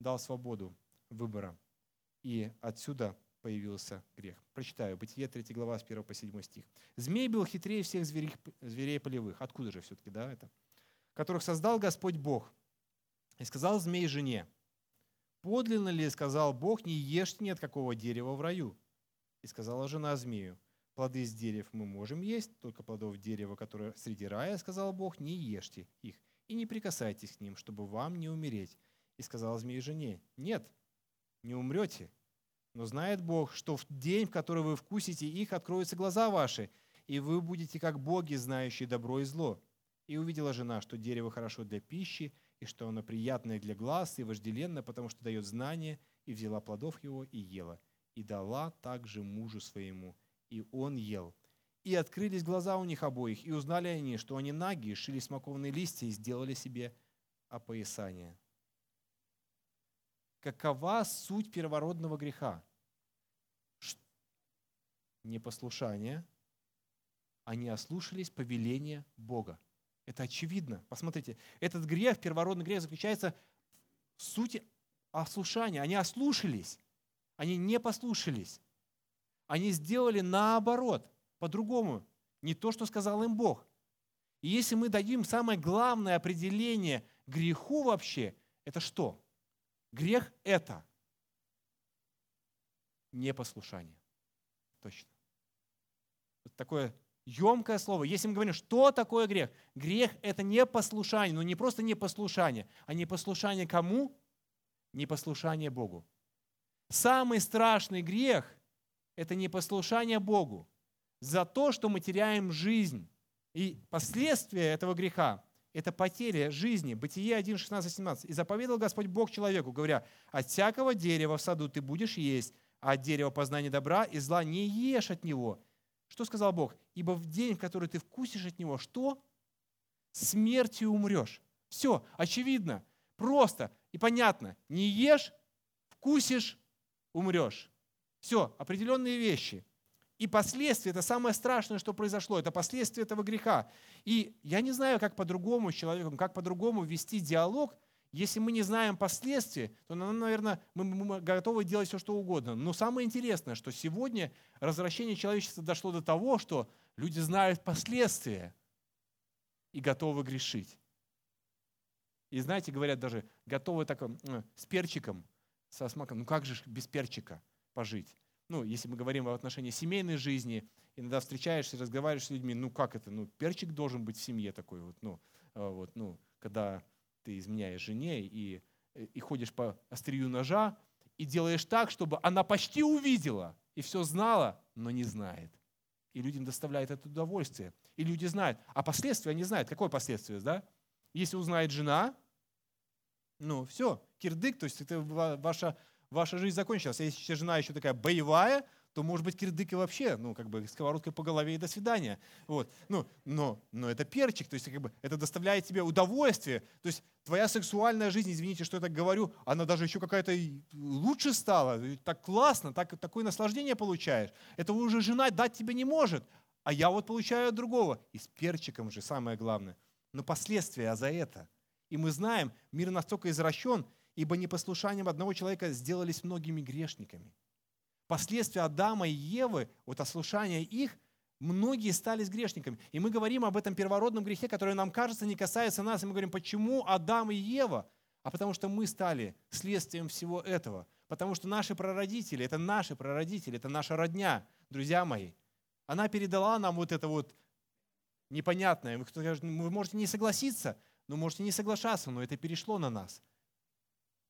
дал свободу выбора. И отсюда появился грех. Прочитаю. Бытие 3 глава с 1 по 7 стих. «Змей был хитрее всех зверей, зверей полевых». Откуда же все-таки, да, это? «Которых создал Господь Бог. И сказал змей жене, «Подлинно ли, сказал Бог, не ешьте ни от какого дерева в раю?» И сказала жена змею, «Плоды из дерев мы можем есть, только плодов дерева, которое среди рая, сказал Бог, не ешьте их, и не прикасайтесь к ним, чтобы вам не умереть». И сказал змей жене, «Нет, не умрете. Но знает Бог, что в день, в который вы вкусите их, откроются глаза ваши, и вы будете как боги, знающие добро и зло. И увидела жена, что дерево хорошо для пищи, и что оно приятное для глаз и вожделенно, потому что дает знание, и взяла плодов его и ела. И дала также мужу своему, и он ел. И открылись глаза у них обоих, и узнали они, что они наги, шили смоковные листья и сделали себе опоясание какова суть первородного греха? Непослушание. Они ослушались повеления Бога. Это очевидно. Посмотрите, этот грех, первородный грех, заключается в сути ослушания. Они ослушались. Они не послушались. Они сделали наоборот, по-другому. Не то, что сказал им Бог. И если мы дадим самое главное определение греху вообще, это что? Грех – это непослушание. Точно. Вот такое емкое слово. Если мы говорим, что такое грех? Грех – это непослушание, но не просто непослушание, а непослушание кому? Непослушание Богу. Самый страшный грех – это непослушание Богу за то, что мы теряем жизнь. И последствия этого греха это потеря жизни. Бытие 1, 16, 17. «И заповедал Господь Бог человеку, говоря, от всякого дерева в саду ты будешь есть, а от дерева познания добра и зла не ешь от него». Что сказал Бог? «Ибо в день, в который ты вкусишь от него, что? Смертью умрешь». Все, очевидно, просто и понятно. Не ешь, вкусишь, умрешь. Все, определенные вещи – и последствия, это самое страшное, что произошло, это последствия этого греха. И я не знаю, как по-другому с человеком, как по-другому вести диалог, если мы не знаем последствий, то, наверное, мы готовы делать все, что угодно. Но самое интересное, что сегодня развращение человечества дошло до того, что люди знают последствия и готовы грешить. И знаете, говорят даже, готовы так, э, с перчиком, со смаком, ну как же без перчика пожить? Ну, если мы говорим о отношении семейной жизни, иногда встречаешься, разговариваешь с людьми, ну как это, ну перчик должен быть в семье такой вот, ну, а, вот, ну, когда ты изменяешь жене и, и ходишь по острию ножа, и делаешь так, чтобы она почти увидела и все знала, но не знает. И людям доставляет это удовольствие. И люди знают. А последствия они знают. Какое последствие, да? Если узнает жена, ну все, кирдык, то есть это ваша, ваша жизнь закончилась. Если жена еще такая боевая, то, может быть, кирдык и вообще, ну, как бы, сковородкой по голове и до свидания. Вот. Ну, но, но это перчик, то есть, как бы, это доставляет тебе удовольствие. То есть, твоя сексуальная жизнь, извините, что я так говорю, она даже еще какая-то лучше стала. Так классно, так, такое наслаждение получаешь. Этого уже жена дать тебе не может. А я вот получаю от другого. И с перчиком же самое главное. Но последствия за это. И мы знаем, мир настолько извращен, ибо непослушанием одного человека сделались многими грешниками последствия Адама и Евы, вот ослушания их, многие стали грешниками. И мы говорим об этом первородном грехе, который нам кажется не касается нас. И мы говорим, почему Адам и Ева? А потому что мы стали следствием всего этого. Потому что наши прародители, это наши прародители, это наша родня, друзья мои. Она передала нам вот это вот непонятное. Вы можете не согласиться, но можете не соглашаться, но это перешло на нас.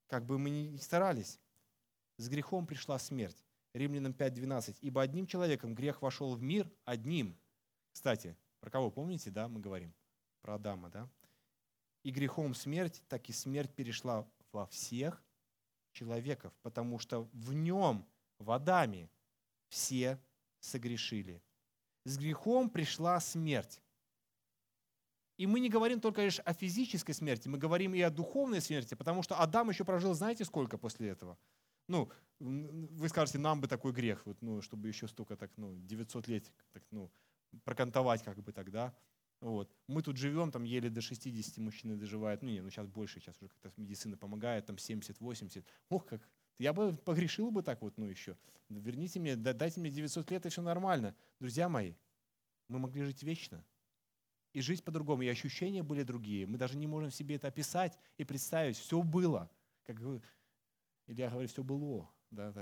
Как бы мы ни старались. С грехом пришла смерть. Римлянам 5.12. «Ибо одним человеком грех вошел в мир, одним». Кстати, про кого помните, да, мы говорим? Про Адама, да? «И грехом смерть, так и смерть перешла во всех человеков, потому что в нем, в Адаме, все согрешили». С грехом пришла смерть. И мы не говорим только лишь о физической смерти, мы говорим и о духовной смерти, потому что Адам еще прожил, знаете, сколько после этого? Ну, вы скажете, нам бы такой грех, вот, ну, чтобы еще столько, так, ну, 900 лет, так, ну, прокантовать как бы тогда. Вот. Мы тут живем, там еле до 60 мужчины доживают. Ну, не, ну сейчас больше, сейчас уже как-то медицина помогает, там 70-80. Ох, как, я бы погрешил бы так вот, ну еще. Верните мне, дайте мне 900 лет, и все нормально. Друзья мои, мы могли жить вечно. И жить по-другому, и ощущения были другие. Мы даже не можем себе это описать и представить. Все было. Как Илья говорит, все было. Да,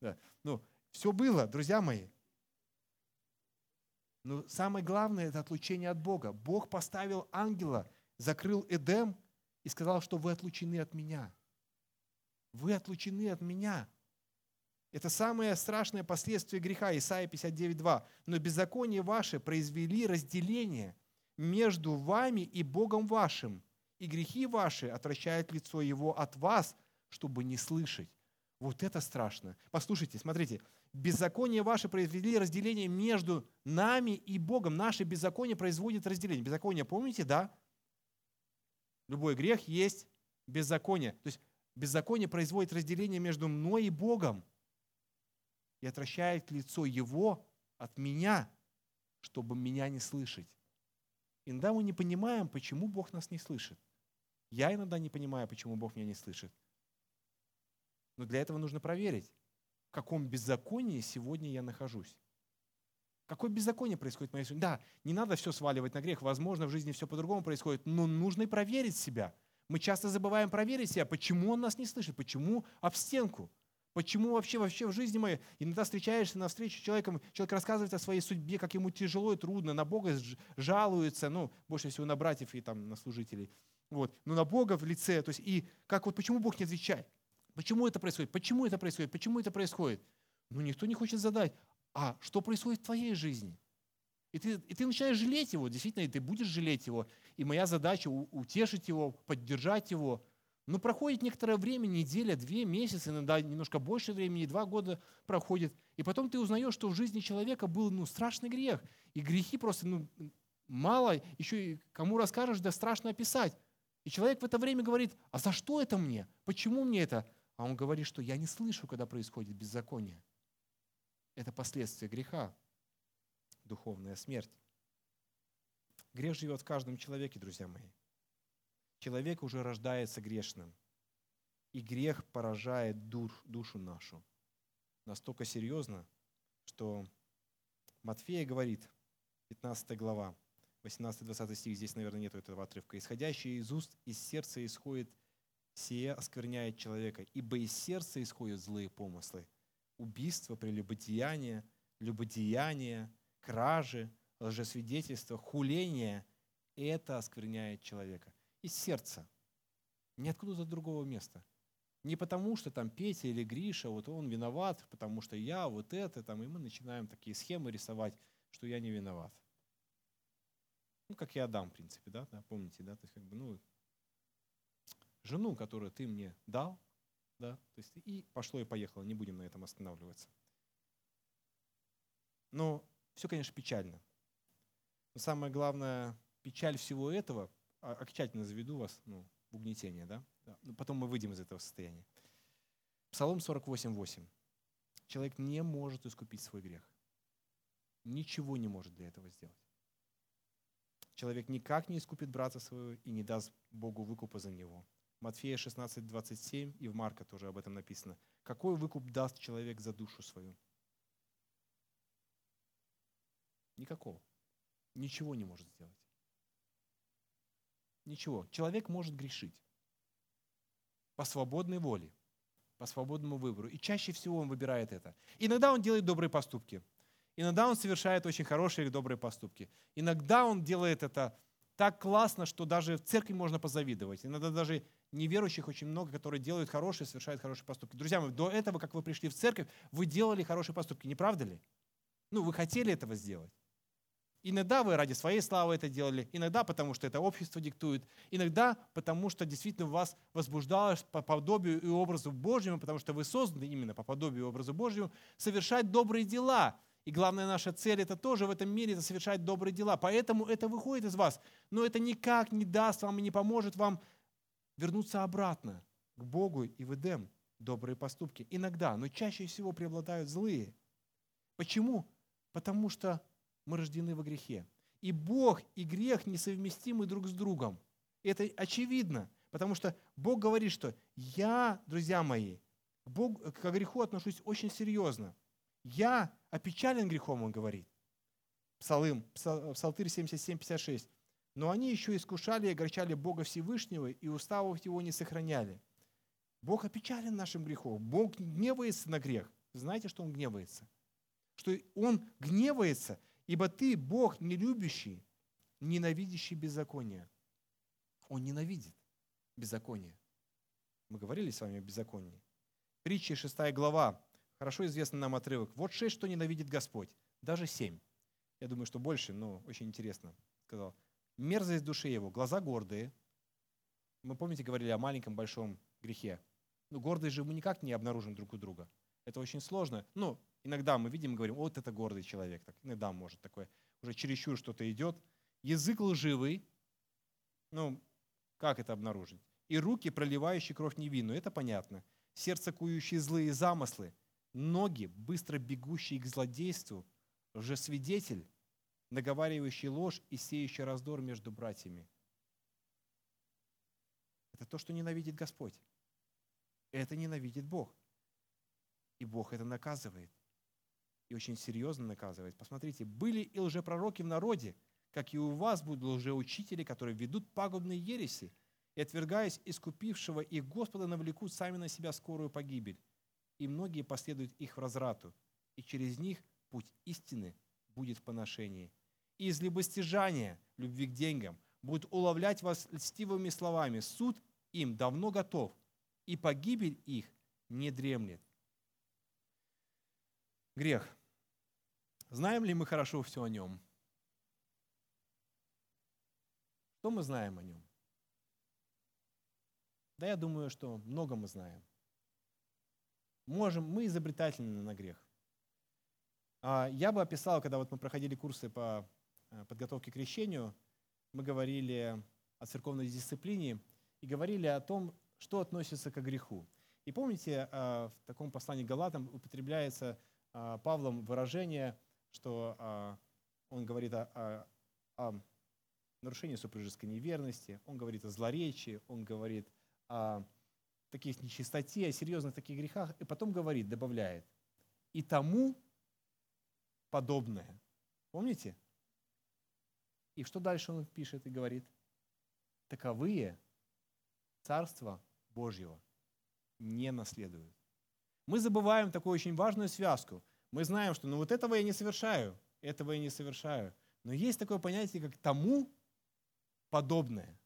да. Ну, все было, друзья мои. Но самое главное – это отлучение от Бога. Бог поставил ангела, закрыл Эдем и сказал, что вы отлучены от меня. Вы отлучены от меня. Это самое страшное последствие греха, Исайя 59.2. «Но беззаконие ваше произвели разделение между вами и Богом вашим, и грехи ваши отвращают лицо Его от вас, чтобы не слышать. Вот это страшно. Послушайте, смотрите. Беззаконие ваше произвели разделение между нами и Богом. Наше беззаконие производит разделение. Беззаконие, помните, да? Любой грех есть беззаконие. То есть беззаконие производит разделение между мной и Богом и отвращает лицо Его от меня, чтобы меня не слышать. Иногда мы не понимаем, почему Бог нас не слышит. Я иногда не понимаю, почему Бог меня не слышит. Но для этого нужно проверить, в каком беззаконии сегодня я нахожусь. Какое беззаконие происходит в моей жизни? Да, не надо все сваливать на грех. Возможно, в жизни все по-другому происходит, но нужно и проверить себя. Мы часто забываем проверить себя, почему он нас не слышит, почему об стенку. Почему вообще, вообще в жизни моей иногда встречаешься на встрече с человеком, человек рассказывает о своей судьбе, как ему тяжело и трудно, на Бога жалуется, ну, больше всего на братьев и там на служителей. Вот. Но на Бога в лице, то есть и как вот почему Бог не отвечает? Почему это происходит? Почему это происходит? Почему это происходит? Ну, никто не хочет задать. А что происходит в твоей жизни? И ты, и ты начинаешь жалеть его, действительно, и ты будешь жалеть его. И моя задача утешить его, поддержать его. Но проходит некоторое время, неделя, две, месяцы, иногда немножко больше времени, два года проходит. И потом ты узнаешь, что в жизни человека был ну, страшный грех. И грехи просто ну, мало, еще и кому расскажешь, да страшно описать. И человек в это время говорит, а за что это мне? Почему мне это? А он говорит, что я не слышу, когда происходит беззаконие. Это последствия греха, духовная смерть. Грех живет в каждом человеке, друзья мои. Человек уже рождается грешным. И грех поражает душ, душу нашу. Настолько серьезно, что Матфея говорит, 15 глава, 18-20 стих, здесь, наверное, нет этого отрывка. «Исходящее из уст, из сердца исходит сие оскверняет человека, ибо из сердца исходят злые помыслы, убийство, прелюбодеяние, любодеяние, кражи, лжесвидетельство, хуление. Это оскверняет человека. Из сердца. Не откуда-то другого места. Не потому, что там Петя или Гриша, вот он виноват, потому что я вот это, там, и мы начинаем такие схемы рисовать, что я не виноват. Ну, как и Адам, в принципе, да, да помните, да, то есть как бы, ну, жену, которую ты мне дал, да, то есть и пошло и поехало, не будем на этом останавливаться. Но все, конечно, печально. Но самое главное, печаль всего этого, окончательно заведу вас ну, в угнетение, да? Но потом мы выйдем из этого состояния. Псалом 48.8. Человек не может искупить свой грех. Ничего не может для этого сделать. Человек никак не искупит брата своего и не даст Богу выкупа за него. Матфея 16, 27 и в Марка тоже об этом написано. Какой выкуп даст человек за душу свою? Никакого. Ничего не может сделать. Ничего. Человек может грешить по свободной воле, по свободному выбору. И чаще всего он выбирает это. Иногда он делает добрые поступки. Иногда он совершает очень хорошие или добрые поступки. Иногда он делает это так классно, что даже в церкви можно позавидовать. Иногда даже неверующих очень много, которые делают хорошие, совершают хорошие поступки. Друзья мои, до этого, как вы пришли в церковь, вы делали хорошие поступки, не правда ли? Ну, вы хотели этого сделать. Иногда вы ради своей славы это делали, иногда потому, что это общество диктует, иногда потому, что действительно вас возбуждалось по подобию и образу Божьему, потому что вы созданы именно по подобию и образу Божьему, совершать добрые дела. И главная наша цель это тоже в этом мире, это совершать добрые дела. Поэтому это выходит из вас. Но это никак не даст вам и не поможет вам вернуться обратно к Богу и в Эдем. Добрые поступки. Иногда, но чаще всего преобладают злые. Почему? Потому что мы рождены во грехе. И Бог и грех несовместимы друг с другом. Это очевидно, потому что Бог говорит, что я, друзья мои, к, Богу, к греху отношусь очень серьезно. Я опечален грехом, он говорит. Псалым, Псалтырь 77, 56. Но они еще искушали и огорчали Бога Всевышнего, и уставов его не сохраняли. Бог опечален нашим грехом. Бог гневается на грех. Знаете, что Он гневается? Что Он гневается – Ибо ты Бог не любящий, ненавидящий беззаконие. Он ненавидит беззаконие. Мы говорили с вами о беззаконии. Притча 6 глава. Хорошо известный нам отрывок. Вот шесть, что ненавидит Господь. Даже семь. Я думаю, что больше, но очень интересно. Сказал. Мерзость души его, глаза гордые. Мы, помните, говорили о маленьком, большом грехе. Ну, гордость же мы никак не обнаружим друг у друга. Это очень сложно. Ну, Иногда мы видим и говорим, вот это гордый человек. Так, иногда может такое, уже чересчур что-то идет. Язык лживый. Ну, как это обнаружить? И руки, проливающие кровь невинную. Это понятно. Сердце, кующие злые замыслы. Ноги, быстро бегущие к злодейству. Лжесвидетель, наговаривающий ложь и сеющий раздор между братьями. Это то, что ненавидит Господь. Это ненавидит Бог. И Бог это наказывает и очень серьезно наказывает. Посмотрите, были и лжепророки в народе, как и у вас будут лжеучители, которые ведут пагубные ереси, и, отвергаясь искупившего их Господа, навлекут сами на себя скорую погибель. И многие последуют их в разрату, и через них путь истины будет в поношении. И из любостяжания, любви к деньгам, будут уловлять вас льстивыми словами. Суд им давно готов, и погибель их не дремлет. Грех – Знаем ли мы хорошо все о нем? Что мы знаем о нем? Да я думаю, что много мы знаем. Можем, мы изобретательны на грех. А, я бы описал, когда вот мы проходили курсы по э, подготовке к крещению, мы говорили о церковной дисциплине и говорили о том, что относится к греху. И помните, э, в таком послании Галатам употребляется э, Павлом выражение – что а, он говорит о, о, о нарушении супружеской неверности, он говорит о злоречии, он говорит о таких нечистоте, о серьезных таких грехах, и потом говорит, добавляет, и тому подобное. Помните? И что дальше он пишет и говорит? Таковые Царство Божьего не наследуют. Мы забываем такую очень важную связку. Мы знаем, что ну вот этого я не совершаю, этого я не совершаю. Но есть такое понятие, как тому подобное.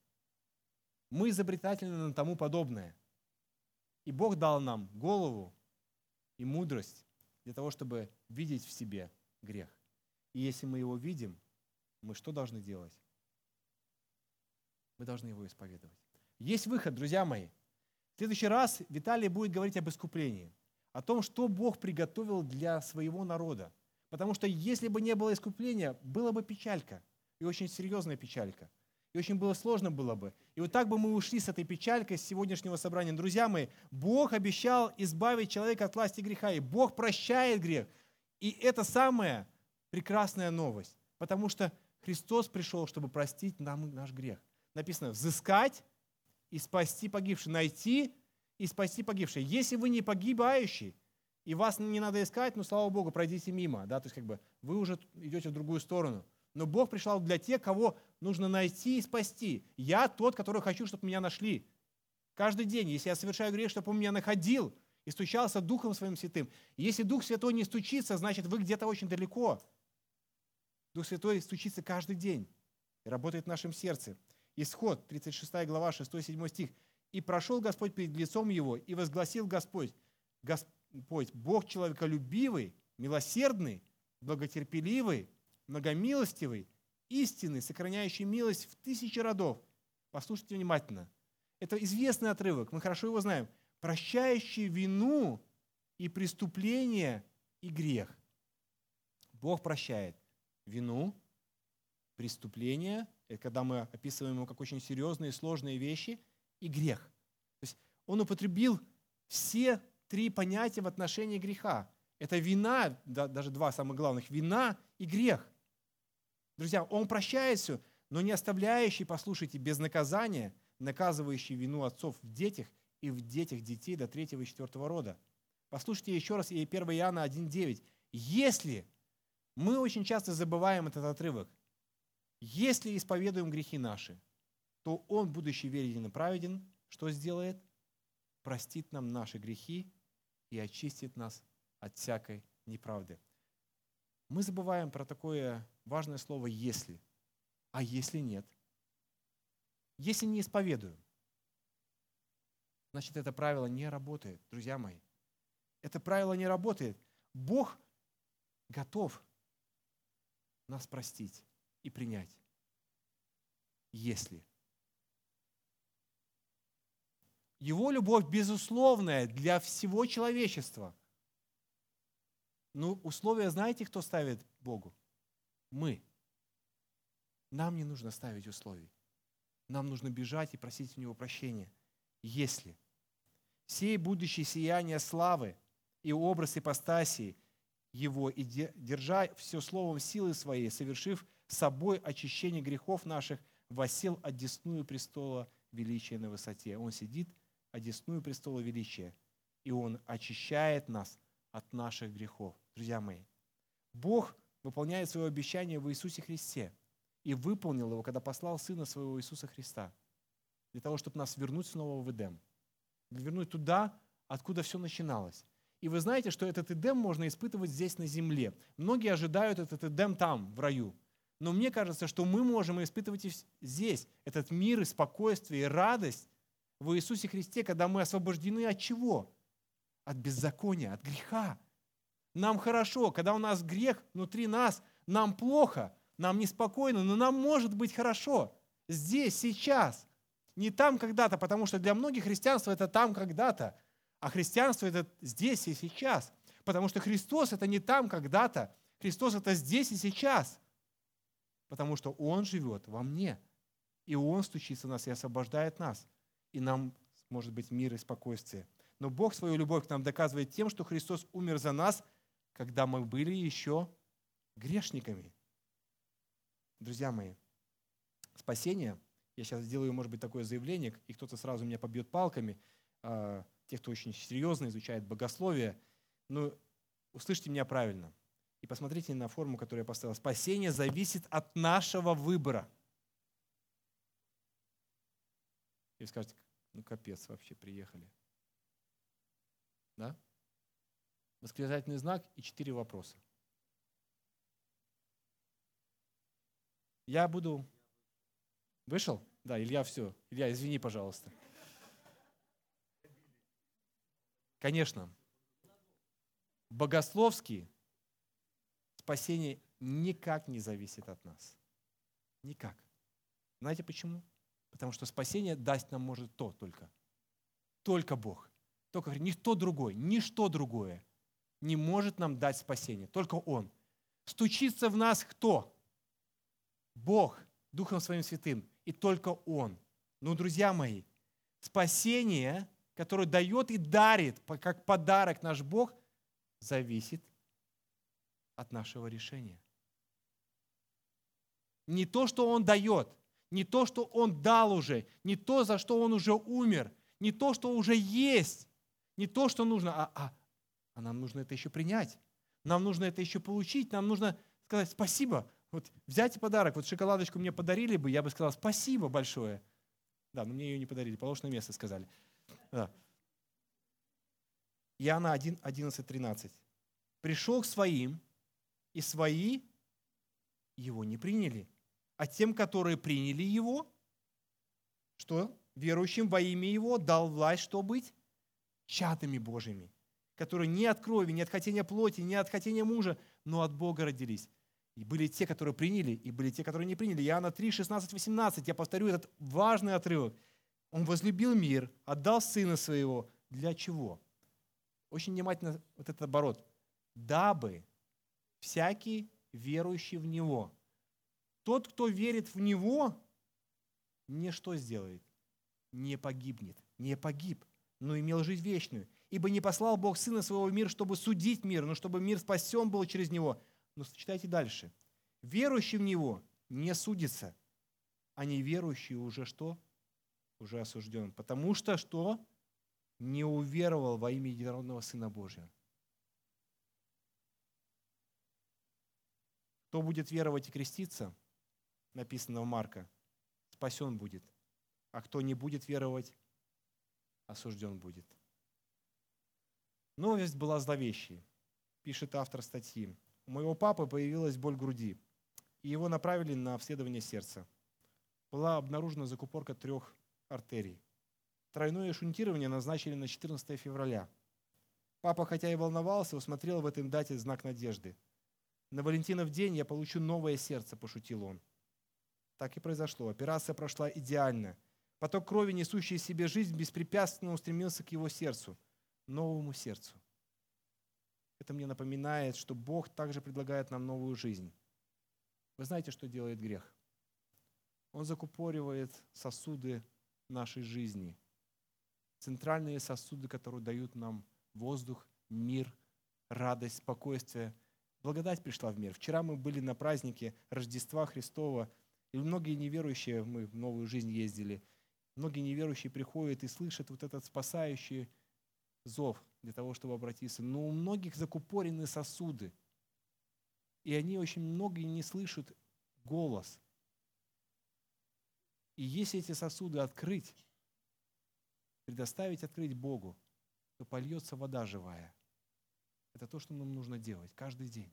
Мы изобретательны на тому подобное. И Бог дал нам голову и мудрость для того, чтобы видеть в себе грех. И если мы его видим, мы что должны делать? Мы должны его исповедовать. Есть выход, друзья мои. В следующий раз Виталий будет говорить об искуплении, о том, что Бог приготовил для своего народа. Потому что если бы не было искупления, была бы печалька, и очень серьезная печалька – и очень было сложно было бы. И вот так бы мы ушли с этой печалькой с сегодняшнего собрания. Друзья мои, Бог обещал избавить человека от власти греха, и Бог прощает грех. И это самая прекрасная новость, потому что Христос пришел, чтобы простить нам наш грех. Написано, взыскать и спасти погибших, найти и спасти погибших. Если вы не погибающий, и вас не надо искать, ну, слава Богу, пройдите мимо, да, то есть как бы вы уже идете в другую сторону. Но Бог пришел для тех, кого нужно найти и спасти. Я тот, который хочу, чтобы меня нашли. Каждый день, если я совершаю грех, чтобы он меня находил и стучался Духом Своим Святым. Если Дух Святой не стучится, значит, вы где-то очень далеко. Дух Святой стучится каждый день и работает в нашем сердце. Исход, 36 глава, 6-7 стих. «И прошел Господь перед лицом его, и возгласил Господь, Господь, Бог человеколюбивый, милосердный, благотерпеливый, многомилостивый, истинный, сохраняющий милость в тысячи родов. Послушайте внимательно. Это известный отрывок, мы хорошо его знаем. Прощающий вину и преступление и грех. Бог прощает вину, преступление, это когда мы описываем его как очень серьезные и сложные вещи, и грех. То есть он употребил все три понятия в отношении греха. Это вина, да, даже два самых главных, вина и грех. Друзья, Он прощает все, но не оставляющий, послушайте, без наказания, наказывающий вину отцов в детях и в детях детей до третьего и четвертого рода. Послушайте еще раз 1 Иоанна 1.9. Если мы очень часто забываем этот отрывок, если исповедуем грехи наши, то Он, будучи верен и праведен, что сделает? Простит нам наши грехи и очистит нас от всякой неправды. Мы забываем про такое важное слово «если». А если нет? Если не исповедую, значит, это правило не работает, друзья мои. Это правило не работает. Бог готов нас простить и принять, если. Его любовь безусловная для всего человечества. Ну, условия знаете, кто ставит Богу? Мы. Нам не нужно ставить условий. Нам нужно бежать и просить у Него прощения. Если сей будущее сияние славы и образ ипостасии Его, и держа все словом силы своей, совершив собой очищение грехов наших, восел одесную престола величия на высоте. Он сидит одесную престола величия, и Он очищает нас от наших грехов. Друзья мои, Бог выполняет свое обещание в Иисусе Христе и выполнил его, когда послал Сына Своего Иисуса Христа, для того, чтобы нас вернуть снова в Эдем, вернуть туда, откуда все начиналось. И вы знаете, что этот Эдем можно испытывать здесь на земле. Многие ожидают этот Эдем там, в раю. Но мне кажется, что мы можем испытывать и здесь этот мир и спокойствие, и радость в Иисусе Христе, когда мы освобождены от чего? От беззакония, от греха. Нам хорошо, когда у нас грех внутри нас, нам плохо, нам неспокойно, но нам может быть хорошо. Здесь, сейчас. Не там когда-то, потому что для многих христианство это там когда-то, а христианство это здесь и сейчас. Потому что Христос это не там когда-то, Христос это здесь и сейчас. Потому что Он живет во мне. И Он стучится в нас и освобождает нас. И нам может быть мир и спокойствие. Но Бог свою любовь к нам доказывает тем, что Христос умер за нас – когда мы были еще грешниками. Друзья мои, спасение, я сейчас сделаю, может быть, такое заявление, и кто-то сразу меня побьет палками, а, те, кто очень серьезно изучает богословие, ну, услышьте меня правильно и посмотрите на форму, которую я поставил. Спасение зависит от нашего выбора. И вы скажете, ну капец, вообще приехали. Да? восклицательный знак и четыре вопроса. Я буду... Вышел? Да, Илья, все. Илья, извини, пожалуйста. Конечно, богословски спасение никак не зависит от нас. Никак. Знаете почему? Потому что спасение даст нам может то только. Только Бог. Только никто другой, ничто другое не может нам дать спасение. Только Он. Стучится в нас кто? Бог, Духом Своим Святым. И только Он. Но, друзья мои, спасение, которое дает и дарит, как подарок наш Бог, зависит от нашего решения. Не то, что Он дает, не то, что Он дал уже, не то, за что Он уже умер, не то, что уже есть, не то, что нужно, а, а, а нам нужно это еще принять. Нам нужно это еще получить, нам нужно сказать спасибо. Вот взять подарок, вот шоколадочку мне подарили бы, я бы сказал спасибо большое. Да, но мне ее не подарили, положь на место сказали. Да. Иоанна 1, 11, 13. Пришел к своим, и свои его не приняли а тем, которые приняли Его, что верующим во имя Его дал власть, что быть чадами Божьими, которые не от крови, не от хотения плоти, не от хотения мужа, но от Бога родились. И были те, которые приняли, и были те, которые не приняли. Иоанна 3, 16, 18. Я повторю этот важный отрывок. Он возлюбил мир, отдал Сына Своего. Для чего? Очень внимательно вот этот оборот. Дабы всякий верующий в Него – тот, кто верит в Него, не что сделает? Не погибнет, не погиб, но имел жизнь вечную. Ибо не послал Бог Сына Своего в мир, чтобы судить мир, но чтобы мир спасен был через Него. Но читайте дальше. Верующий в Него не судится, а неверующий уже что? Уже осужден. Потому что что? Не уверовал во имя Единородного Сына Божьего. Кто будет веровать и креститься – написано у Марка, спасен будет, а кто не будет веровать, осужден будет. Новость была зловещей, пишет автор статьи. У моего папы появилась боль груди, и его направили на обследование сердца. Была обнаружена закупорка трех артерий. Тройное шунтирование назначили на 14 февраля. Папа, хотя и волновался, усмотрел в этом дате знак надежды. На Валентинов день я получу новое сердце, пошутил он. Так и произошло. Операция прошла идеально. Поток крови, несущий себе жизнь, беспрепятственно устремился к его сердцу, новому сердцу. Это мне напоминает, что Бог также предлагает нам новую жизнь. Вы знаете, что делает грех? Он закупоривает сосуды нашей жизни. Центральные сосуды, которые дают нам воздух, мир, радость, спокойствие. Благодать пришла в мир. Вчера мы были на празднике Рождества Христова – и многие неверующие, мы в новую жизнь ездили, многие неверующие приходят и слышат вот этот спасающий зов для того, чтобы обратиться. Но у многих закупорены сосуды. И они очень многие не слышат голос. И если эти сосуды открыть, предоставить открыть Богу, то польется вода живая. Это то, что нам нужно делать каждый день.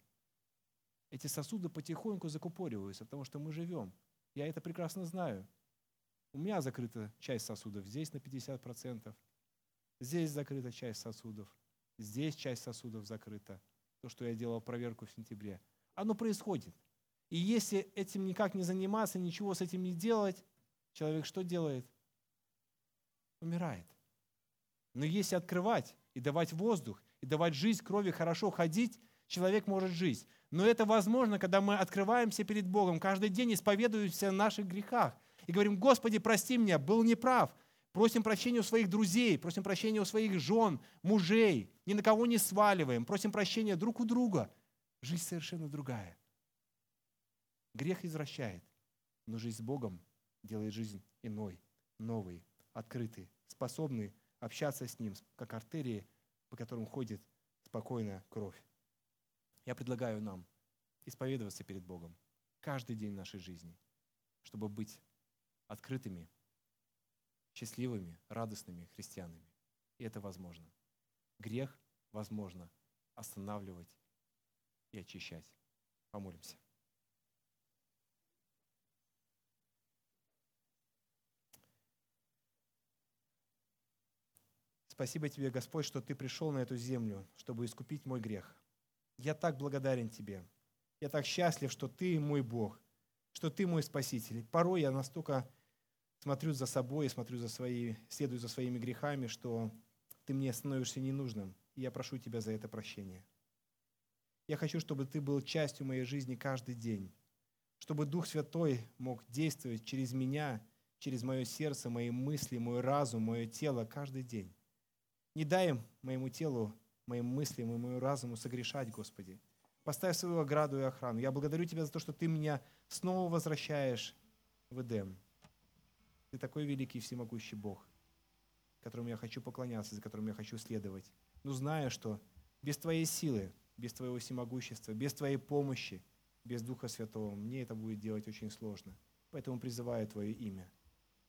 Эти сосуды потихоньку закупориваются, потому что мы живем я это прекрасно знаю. У меня закрыта часть сосудов здесь на 50%, здесь закрыта часть сосудов, здесь часть сосудов закрыта. То, что я делал проверку в сентябре. Оно происходит. И если этим никак не заниматься, ничего с этим не делать, человек что делает? Умирает. Но если открывать и давать воздух, и давать жизнь, крови, хорошо ходить, человек может жить. Но это возможно, когда мы открываемся перед Богом, каждый день исповедуемся в наших грехах и говорим, Господи, прости меня, был неправ. Просим прощения у своих друзей, просим прощения у своих жен, мужей, ни на кого не сваливаем, просим прощения друг у друга. Жизнь совершенно другая. Грех извращает, но жизнь с Богом делает жизнь иной, новой, открытой, способной общаться с Ним, как артерии, по которым ходит спокойная кровь. Я предлагаю нам исповедоваться перед Богом каждый день нашей жизни, чтобы быть открытыми, счастливыми, радостными христианами. И это возможно. Грех возможно останавливать и очищать. Помолимся. Спасибо Тебе, Господь, что Ты пришел на эту землю, чтобы искупить мой грех. Я так благодарен Тебе. Я так счастлив, что Ты мой Бог, что Ты мой Спаситель. Порой я настолько смотрю за собой, смотрю за свои, следую за своими грехами, что Ты мне становишься ненужным. И я прошу Тебя за это прощение. Я хочу, чтобы Ты был частью моей жизни каждый день, чтобы Дух Святой мог действовать через меня, через мое сердце, мои мысли, мой разум, мое тело каждый день. Не дай моему телу, моим мыслям и моему разуму согрешать, Господи. Поставь свою ограду и охрану. Я благодарю Тебя за то, что Ты меня снова возвращаешь в Эдем. Ты такой великий и всемогущий Бог, которому я хочу поклоняться, за которым я хочу следовать. Но зная, что без Твоей силы, без Твоего всемогущества, без Твоей помощи, без Духа Святого, мне это будет делать очень сложно. Поэтому призываю Твое имя.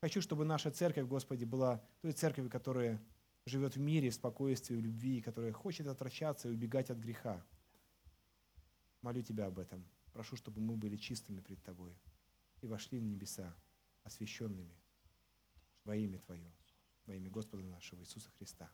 Хочу, чтобы наша церковь, Господи, была той церковью, которая живет в мире, в спокойствии, в любви, которая хочет отвращаться и убегать от греха. Молю Тебя об этом. Прошу, чтобы мы были чистыми пред Тобой и вошли в небеса, освященными во имя Твое, во имя Господа нашего Иисуса Христа.